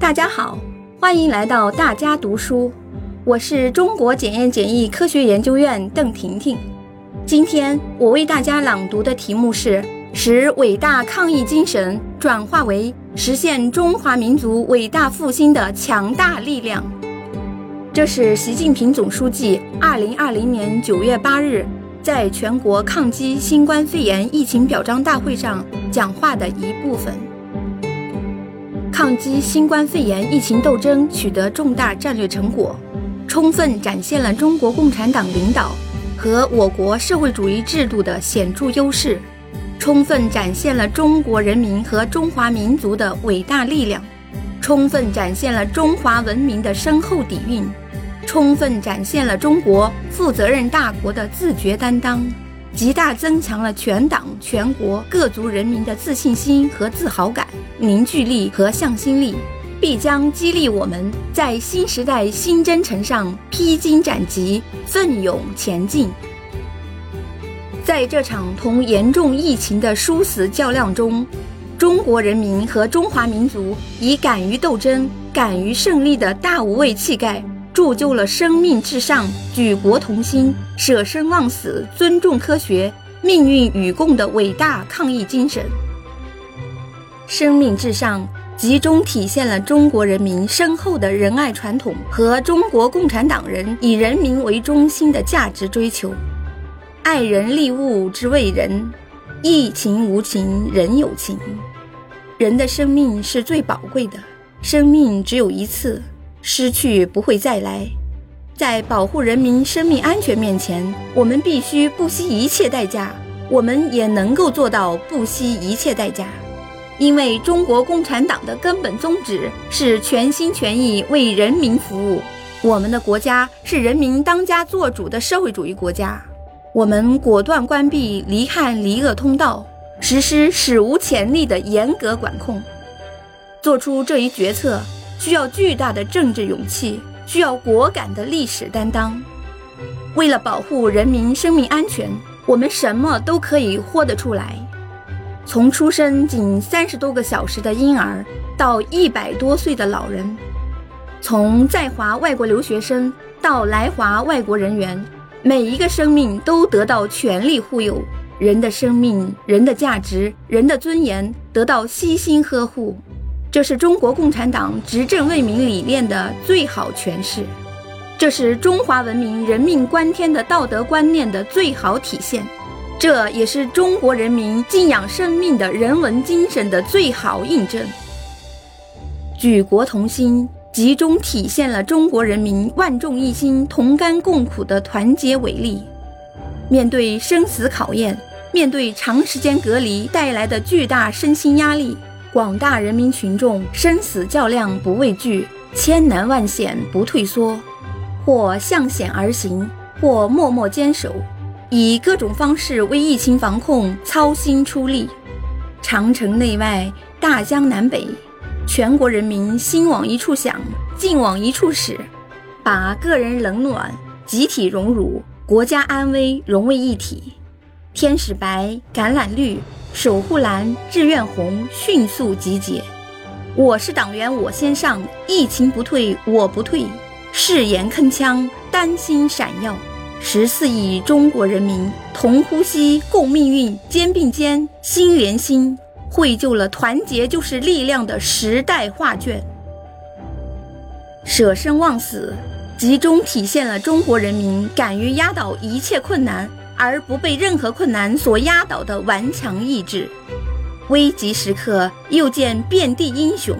大家好，欢迎来到大家读书，我是中国检验检疫科学研究院邓婷婷。今天我为大家朗读的题目是：使伟大抗疫精神转化为实现中华民族伟大复兴的强大力量。这是习近平总书记二零二零年九月八日在全国抗击新冠肺炎疫情表彰大会上讲话的一部分。抗击新冠肺炎疫情斗争取得重大战略成果，充分展现了中国共产党领导和我国社会主义制度的显著优势，充分展现了中国人民和中华民族的伟大力量，充分展现了中华文明的深厚底蕴，充分展现了中国负责任大国的自觉担当，极大增强了全党全国各族人民的自信心和自豪感。凝聚力和向心力，必将激励我们在新时代新征程上披荆斩棘、奋勇前进。在这场同严重疫情的殊死较量中，中国人民和中华民族以敢于斗争、敢于胜利的大无畏气概，铸就了生命至上、举国同心、舍生忘死、尊重科学、命运与共的伟大抗疫精神。生命至上，集中体现了中国人民深厚的仁爱传统和中国共产党人以人民为中心的价值追求。爱人利物之为人，疫情无情人有情。人的生命是最宝贵的，生命只有一次，失去不会再来。在保护人民生命安全面前，我们必须不惜一切代价。我们也能够做到不惜一切代价。因为中国共产党的根本宗旨是全心全意为人民服务，我们的国家是人民当家作主的社会主义国家。我们果断关闭离汉离鄂通道，实施史无前例的严格管控。做出这一决策需要巨大的政治勇气，需要果敢的历史担当。为了保护人民生命安全，我们什么都可以豁得出来。从出生仅三十多个小时的婴儿到一百多岁的老人，从在华外国留学生到来华外国人员，每一个生命都得到全力护佑。人的生命、人的价值、人的尊严得到悉心呵护，这是中国共产党执政为民理念的最好诠释，这是中华文明人命关天的道德观念的最好体现。这也是中国人民敬仰生命的人文精神的最好印证。举国同心，集中体现了中国人民万众一心、同甘共苦的团结伟力。面对生死考验，面对长时间隔离带来的巨大身心压力，广大人民群众生死较量不畏惧，千难万险不退缩，或向险而行，或默默坚守。以各种方式为疫情防控操心出力，长城内外、大江南北，全国人民心往一处想，劲往一处使，把个人冷暖、集体荣辱、国家安危融为一体。天使白、橄榄绿、守护蓝、志愿红迅速集结。我是党员，我先上，疫情不退，我不退。誓言铿锵，丹心闪耀。十四亿中国人民同呼吸共命运，肩并肩，心连心，绘就了“团结就是力量”的时代画卷。舍生忘死，集中体现了中国人民敢于压倒一切困难而不被任何困难所压倒的顽强意志。危急时刻又见遍地英雄，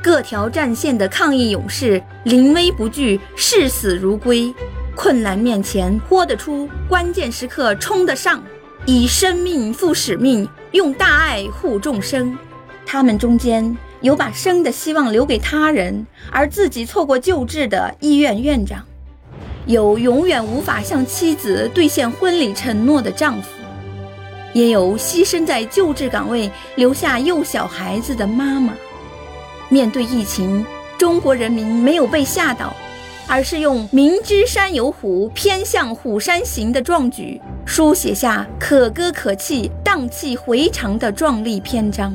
各条战线的抗疫勇士临危不惧，视死如归。困难面前豁得出，关键时刻冲得上，以生命赴使命，用大爱护众生。他们中间有把生的希望留给他人，而自己错过救治的医院院长；有永远无法向妻子兑现婚礼承诺的丈夫；也有牺牲在救治岗位留下幼小孩子的妈妈。面对疫情，中国人民没有被吓倒。而是用“明知山有虎，偏向虎山行”的壮举，书写下可歌可泣、荡气回肠的壮丽篇章。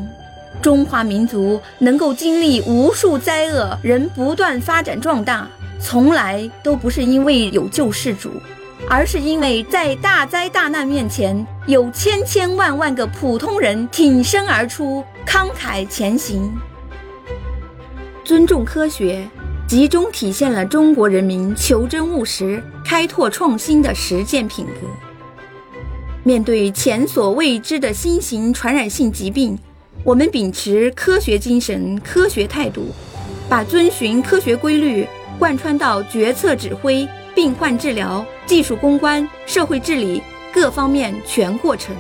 中华民族能够经历无数灾厄，仍不断发展壮大，从来都不是因为有救世主，而是因为在大灾大难面前，有千千万万个普通人挺身而出，慷慨前行。尊重科学，集中体现了中国人民求真务实、开拓创新的实践品格。面对前所未知的新型传染性疾病，我们秉持科学精神、科学态度，把遵循科学规律贯穿到决策指挥、病患治疗、技术攻关、社会治理各方面全过程。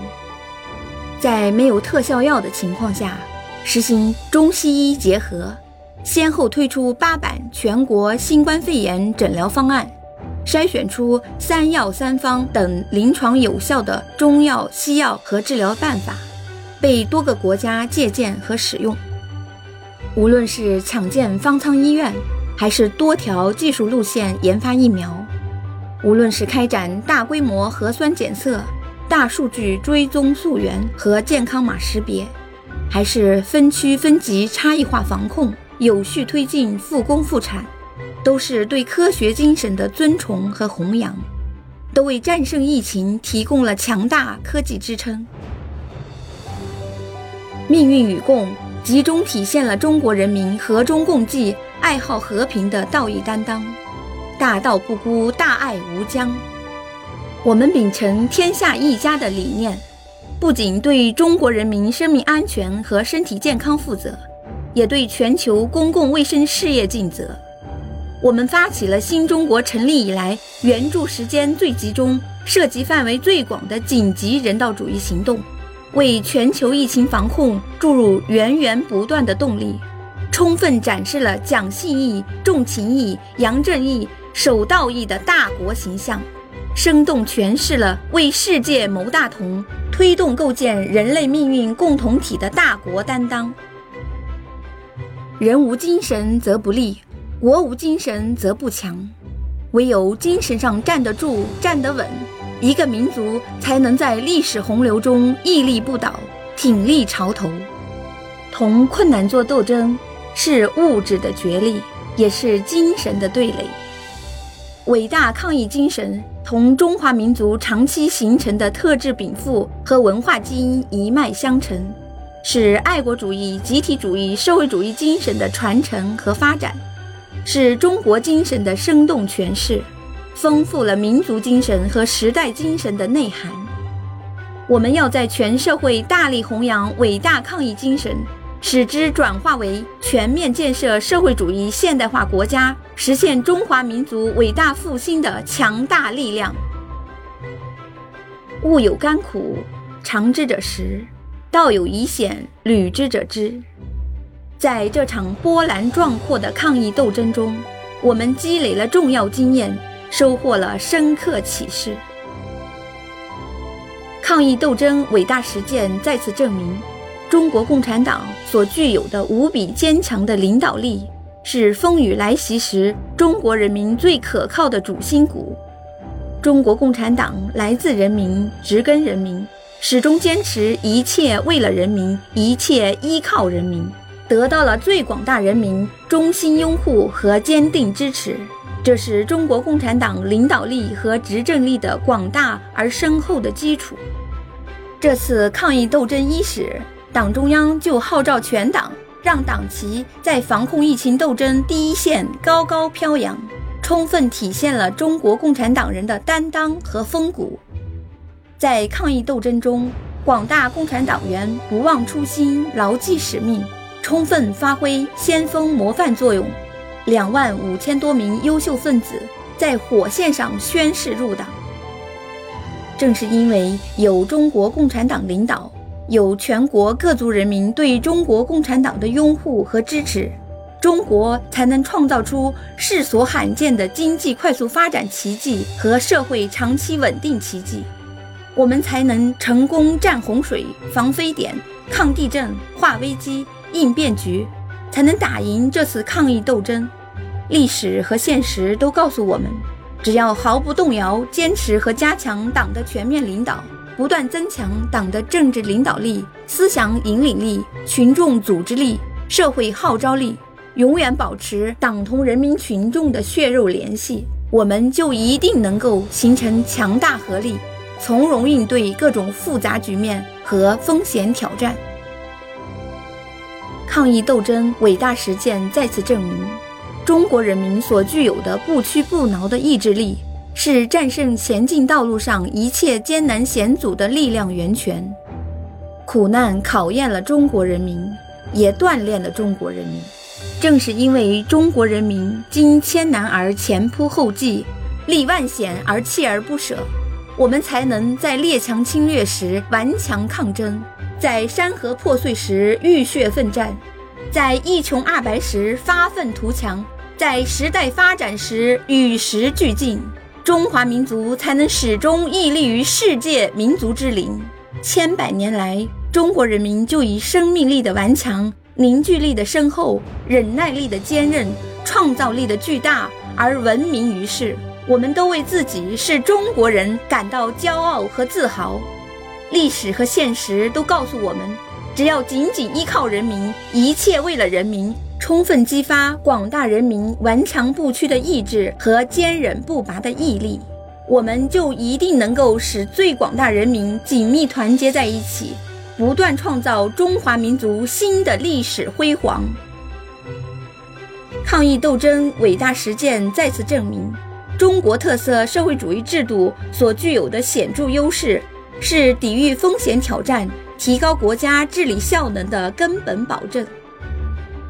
在没有特效药的情况下，实行中西医结合，先后推出八版全国新冠肺炎诊疗方案。筛选出三药三方等临床有效的中药、西药和治疗办法，被多个国家借鉴和使用。无论是抢建方舱医院，还是多条技术路线研发疫苗；无论是开展大规模核酸检测、大数据追踪溯源和健康码识别，还是分区分级差异化防控，有序推进复工复产。都是对科学精神的尊崇和弘扬，都为战胜疫情提供了强大科技支撑。命运与共集中体现了中国人民和衷共济、爱好和平的道义担当。大道不孤，大爱无疆。我们秉承天下一家的理念，不仅对中国人民生命安全和身体健康负责，也对全球公共卫生事业尽责。我们发起了新中国成立以来援助时间最集中、涉及范围最广的紧急人道主义行动，为全球疫情防控注入源源不断的动力，充分展示了讲信义、重情义、扬正义、守道义的大国形象，生动诠释了为世界谋大同、推动构建人类命运共同体的大国担当。人无精神则不立。国无精神则不强，唯有精神上站得住、站得稳，一个民族才能在历史洪流中屹立不倒、挺立潮头。同困难做斗争，是物质的角力，也是精神的对垒。伟大抗疫精神同中华民族长期形成的特质禀赋和文化基因一脉相承，是爱国主义、集体主义、社会主义精神的传承和发展。是中国精神的生动诠释，丰富了民族精神和时代精神的内涵。我们要在全社会大力弘扬伟大抗疫精神，使之转化为全面建设社会主义现代化国家、实现中华民族伟大复兴的强大力量。物有甘苦，尝之者食；道有遗险，履之者知。在这场波澜壮阔的抗疫斗争中，我们积累了重要经验，收获了深刻启示。抗疫斗争伟大实践再次证明，中国共产党所具有的无比坚强的领导力，是风雨来袭时中国人民最可靠的主心骨。中国共产党来自人民，植根人民，始终坚持一切为了人民，一切依靠人民。得到了最广大人民衷心拥护和坚定支持，这是中国共产党领导力和执政力的广大而深厚的基础。这次抗疫斗争伊始，党中央就号召全党让党旗在防控疫情斗争第一线高高飘扬，充分体现了中国共产党人的担当和风骨。在抗疫斗争中，广大共产党员不忘初心，牢记使命。充分发挥先锋模范作用，两万五千多名优秀分子在火线上宣誓入党。正是因为有中国共产党领导，有全国各族人民对中国共产党的拥护和支持，中国才能创造出世所罕见的经济快速发展奇迹和社会长期稳定奇迹。我们才能成功战洪水、防非典、抗地震、化危机。应变局，才能打赢这次抗疫斗争。历史和现实都告诉我们，只要毫不动摇坚持和加强党的全面领导，不断增强党的政治领导力、思想引领力、群众组织力、社会号召力，永远保持党同人民群众的血肉联系，我们就一定能够形成强大合力，从容应对各种复杂局面和风险挑战。抗疫斗争伟大实践再次证明，中国人民所具有的不屈不挠的意志力，是战胜前进道路上一切艰难险阻的力量源泉。苦难考验了中国人民，也锻炼了中国人民。正是因为中国人民经千难而前仆后继，历万险而锲而不舍，我们才能在列强侵略时顽强抗争。在山河破碎时浴血奋战，在一穷二白时发愤图强，在时代发展时与时俱进，中华民族才能始终屹立于世界民族之林。千百年来，中国人民就以生命力的顽强、凝聚力的深厚、忍耐力的坚韧、创造力的巨大而闻名于世。我们都为自己是中国人感到骄傲和自豪。历史和现实都告诉我们，只要紧紧依靠人民，一切为了人民，充分激发广大人民顽强不屈的意志和坚韧不拔的毅力，我们就一定能够使最广大人民紧密团结在一起，不断创造中华民族新的历史辉煌。抗疫斗争伟大实践再次证明，中国特色社会主义制度所具有的显著优势。是抵御风险挑战、提高国家治理效能的根本保证。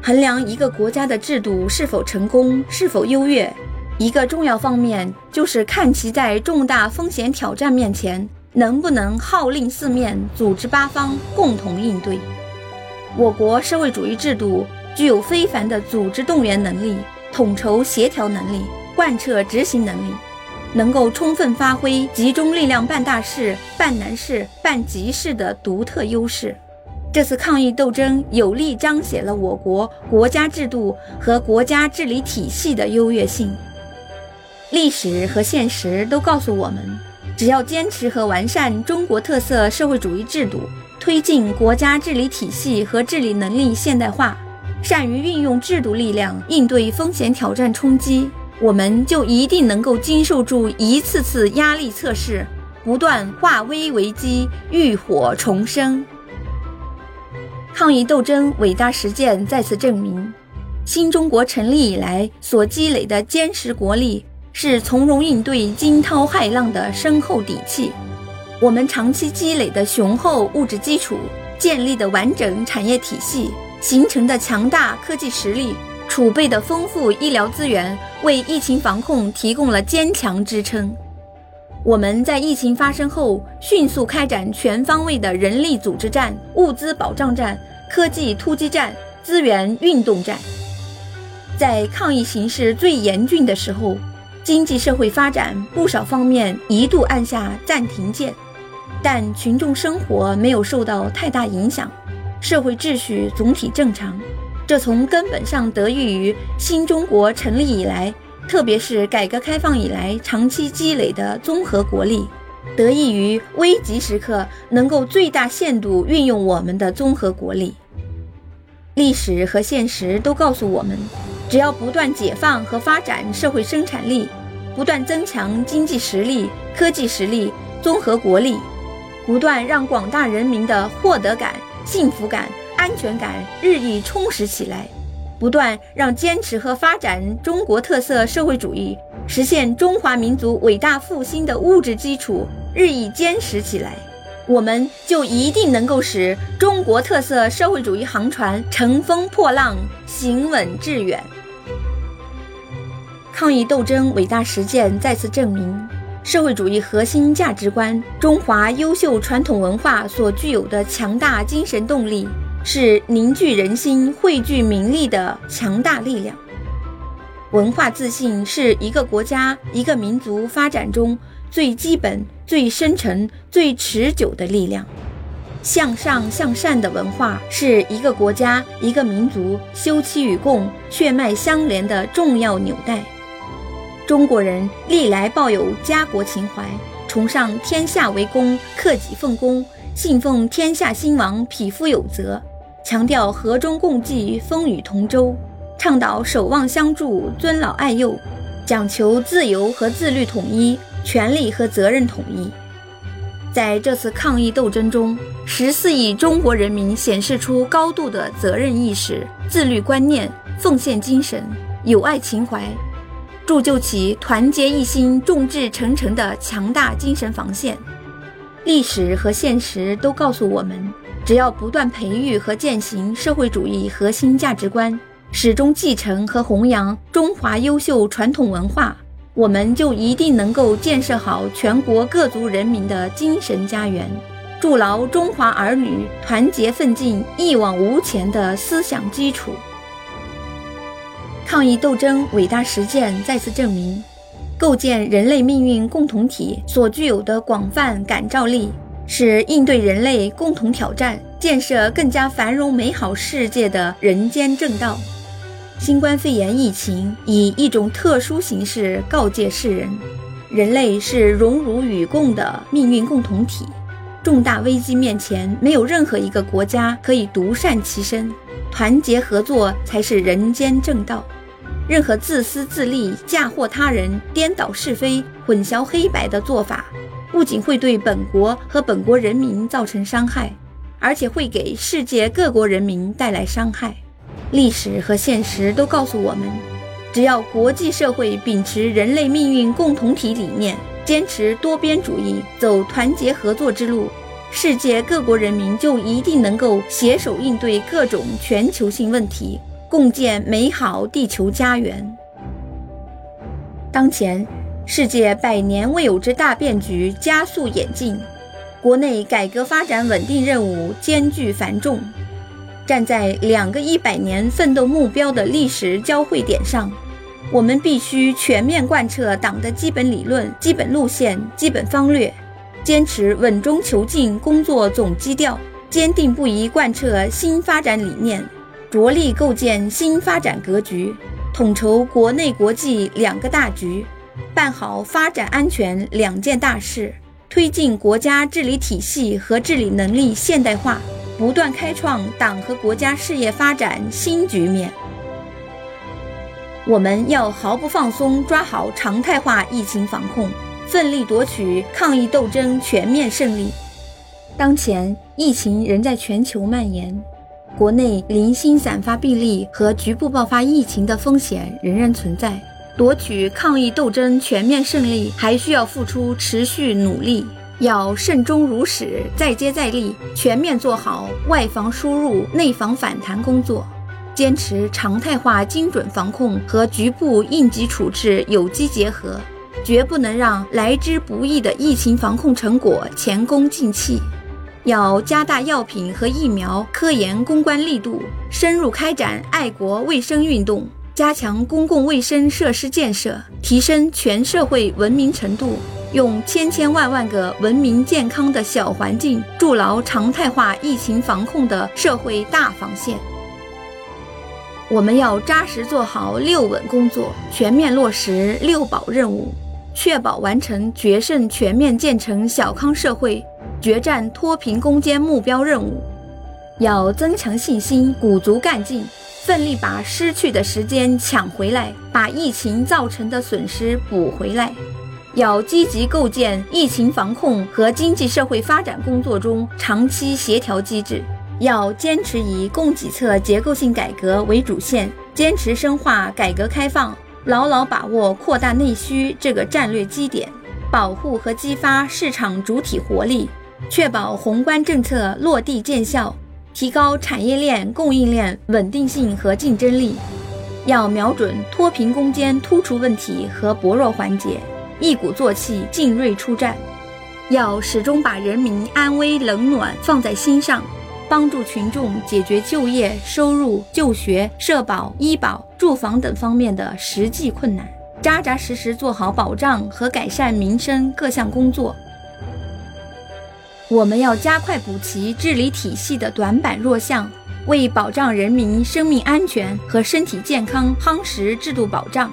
衡量一个国家的制度是否成功、是否优越，一个重要方面就是看其在重大风险挑战面前能不能号令四面、组织八方共同应对。我国社会主义制度具有非凡的组织动员能力、统筹协调能力、贯彻执行能力。能够充分发挥集中力量办大事、办难事、办急事的独特优势。这次抗疫斗争有力彰显了我国国家制度和国家治理体系的优越性。历史和现实都告诉我们，只要坚持和完善中国特色社会主义制度，推进国家治理体系和治理能力现代化，善于运用制度力量应对风险挑战冲击。我们就一定能够经受住一次次压力测试，不断化危为机，浴火重生。抗疫斗争伟大实践再次证明，新中国成立以来所积累的坚实国力，是从容应对惊涛骇浪的深厚底气。我们长期积累的雄厚物质基础，建立的完整产业体系，形成的强大科技实力。储备的丰富医疗资源为疫情防控提供了坚强支撑。我们在疫情发生后迅速开展全方位的人力组织战、物资保障战、科技突击战、资源运动战。在抗疫形势最严峻的时候，经济社会发展不少方面一度按下暂停键，但群众生活没有受到太大影响，社会秩序总体正常。这从根本上得益于新中国成立以来，特别是改革开放以来长期积累的综合国力，得益于危急时刻能够最大限度运用我们的综合国力。历史和现实都告诉我们，只要不断解放和发展社会生产力，不断增强经济实力、科技实力、综合国力，不断让广大人民的获得感、幸福感。安全感日益充实起来，不断让坚持和发展中国特色社会主义、实现中华民族伟大复兴的物质基础日益坚实起来，我们就一定能够使中国特色社会主义航船乘风破浪、行稳致远。抗疫斗争伟大实践再次证明，社会主义核心价值观、中华优秀传统文化所具有的强大精神动力。是凝聚人心、汇聚民力的强大力量。文化自信是一个国家、一个民族发展中最基本、最深沉、最持久的力量。向上向善的文化是一个国家、一个民族休戚与共、血脉相连的重要纽带。中国人历来抱有家国情怀，崇尚天下为公，克己奉公，信奉天下兴亡，匹夫有责，强调和衷共济，风雨同舟，倡导守望相助，尊老爱幼，讲求自由和自律统一，权利和责任统一。在这次抗疫斗争中，十四亿中国人民显示出高度的责任意识、自律观念、奉献精神、友爱情怀，铸就起团结一心、众志成城的强大精神防线。历史和现实都告诉我们，只要不断培育和践行社会主义核心价值观，始终继承和弘扬中华优秀传统文化。我们就一定能够建设好全国各族人民的精神家园，筑牢中华儿女团结奋进、一往无前的思想基础。抗疫斗争伟大实践再次证明，构建人类命运共同体所具有的广泛感召力，是应对人类共同挑战、建设更加繁荣美好世界的人间正道。新冠肺炎疫情以一种特殊形式告诫世人：人类是荣辱与共的命运共同体，重大危机面前，没有任何一个国家可以独善其身，团结合作才是人间正道。任何自私自利、嫁祸他人、颠倒是非、混淆黑白的做法，不仅会对本国和本国人民造成伤害，而且会给世界各国人民带来伤害。历史和现实都告诉我们，只要国际社会秉持人类命运共同体理念，坚持多边主义，走团结合作之路，世界各国人民就一定能够携手应对各种全球性问题，共建美好地球家园。当前，世界百年未有之大变局加速演进，国内改革发展稳定任务艰巨繁重。站在两个一百年奋斗目标的历史交汇点上，我们必须全面贯彻党的基本理论、基本路线、基本方略，坚持稳中求进工作总基调，坚定不移贯彻新发展理念，着力构建新发展格局，统筹国内国际两个大局，办好发展安全两件大事，推进国家治理体系和治理能力现代化。不断开创党和国家事业发展新局面，我们要毫不放松抓好常态化疫情防控，奋力夺取抗疫斗争全面胜利。当前疫情仍在全球蔓延，国内零星散发病例和局部爆发疫情的风险仍然存在，夺取抗疫斗争全面胜利还需要付出持续努力。要慎终如始，再接再厉，全面做好外防输入、内防反弹工作，坚持常态化精准防控和局部应急处置有机结合，绝不能让来之不易的疫情防控成果前功尽弃。要加大药品和疫苗科研攻关力度，深入开展爱国卫生运动，加强公共卫生设施建设，提升全社会文明程度。用千千万万个文明健康的小环境，筑牢常态化疫情防控的社会大防线。我们要扎实做好六稳工作，全面落实六保任务，确保完成决胜全面建成小康社会、决战脱贫攻坚目标任务。要增强信心，鼓足干劲，奋力把失去的时间抢回来，把疫情造成的损失补回来。要积极构建疫情防控和经济社会发展工作中长期协调机制，要坚持以供给侧结构性改革为主线，坚持深化改革开放，牢牢把握扩大内需这个战略基点，保护和激发市场主体活力，确保宏观政策落地见效，提高产业链供应链稳定性和竞争力。要瞄准脱贫攻坚突出问题和薄弱环节。一鼓作气，进锐出战，要始终把人民安危冷暖放在心上，帮助群众解决就业、收入、就学、社保、医保、住房等方面的实际困难，扎扎实实做好保障和改善民生各项工作。我们要加快补齐治理体系的短板弱项，为保障人民生命安全和身体健康夯实制度保障。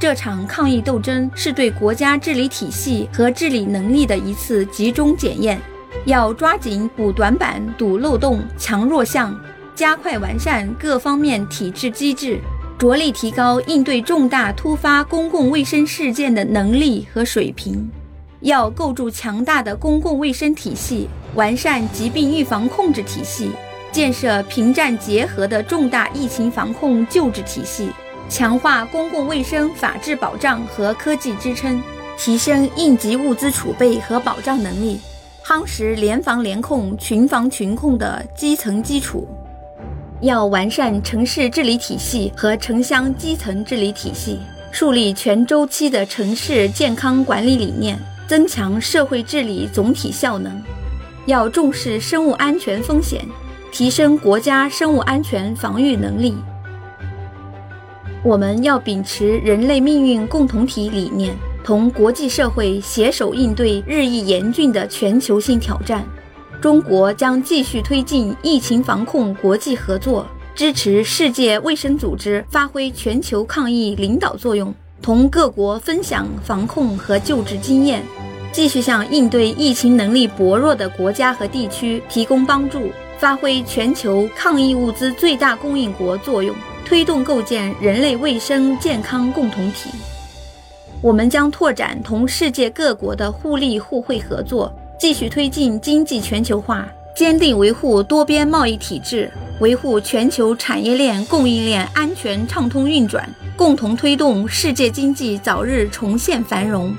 这场抗疫斗争是对国家治理体系和治理能力的一次集中检验，要抓紧补短板、堵漏洞、强弱项，加快完善各方面体制机制，着力提高应对重大突发公共卫生事件的能力和水平。要构筑强大的公共卫生体系，完善疾病预防控制体系，建设平战结合的重大疫情防控救治体系。强化公共卫生法治保障和科技支撑，提升应急物资储备和保障能力，夯实联防联控、群防群控的基层基础。要完善城市治理体系和城乡基层治理体系，树立全周期的城市健康管理理念，增强社会治理总体效能。要重视生物安全风险，提升国家生物安全防御能力。我们要秉持人类命运共同体理念，同国际社会携手应对日益严峻的全球性挑战。中国将继续推进疫情防控国际合作，支持世界卫生组织发挥全球抗疫领导作用，同各国分享防控和救治经验，继续向应对疫情能力薄弱的国家和地区提供帮助，发挥全球抗疫物资最大供应国作用。推动构建人类卫生健康共同体，我们将拓展同世界各国的互利互惠合作，继续推进经济全球化，坚定维护多边贸易体制，维护全球产业链供应链安全畅通运转，共同推动世界经济早日重现繁荣。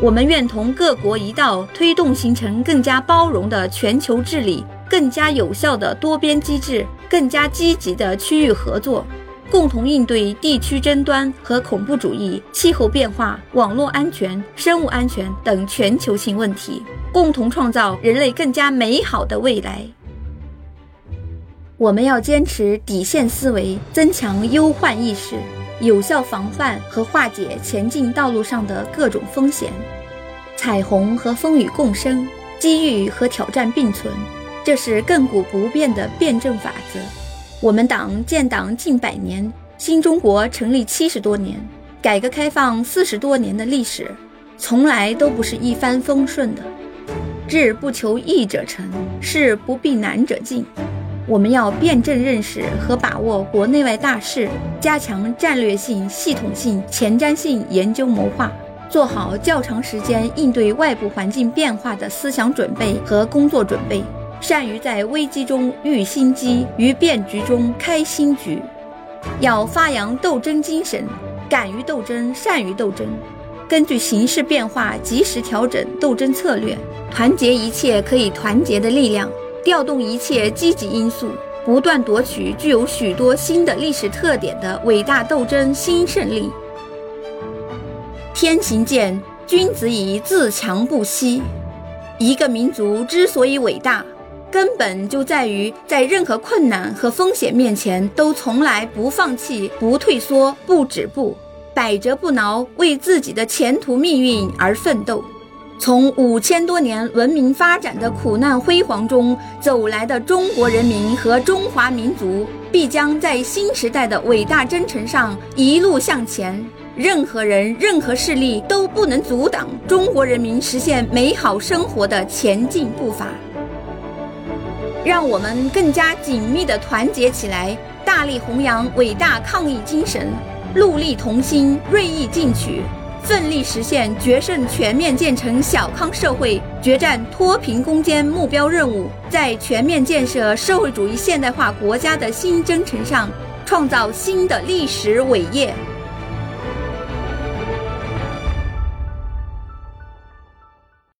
我们愿同各国一道，推动形成更加包容的全球治理。更加有效的多边机制，更加积极的区域合作，共同应对地区争端和恐怖主义、气候变化、网络安全、生物安全等全球性问题，共同创造人类更加美好的未来。我们要坚持底线思维，增强忧患意识，有效防范和化解前进道路上的各种风险。彩虹和风雨共生，机遇和挑战并存。这是亘古不变的辩证法则。我们党建党近百年，新中国成立七十多年，改革开放四十多年的历史，从来都不是一帆风顺的。志不求易者成，事不避难者进。我们要辩证认识和把握国内外大势，加强战略性、系统性、前瞻性研究谋划，做好较长时间应对外部环境变化的思想准备和工作准备。善于在危机中遇新机，于变局中开新局，要发扬斗争精神，敢于斗争，善于斗争，根据形势变化及时调整斗争策略，团结一切可以团结的力量，调动一切积极因素，不断夺取具有许多新的历史特点的伟大斗争新胜利。天行健，君子以自强不息。一个民族之所以伟大。根本就在于在任何困难和风险面前，都从来不放弃、不退缩、不止步，百折不挠，为自己的前途命运而奋斗。从五千多年文明发展的苦难辉煌中走来的中国人民和中华民族，必将在新时代的伟大征程上一路向前。任何人、任何势力都不能阻挡中国人民实现美好生活的前进步伐。让我们更加紧密地团结起来，大力弘扬伟大抗疫精神，戮力同心，锐意进取，奋力实现决胜全面建成小康社会、决战脱贫攻坚目标任务，在全面建设社会主义现代化国家的新征程上，创造新的历史伟业。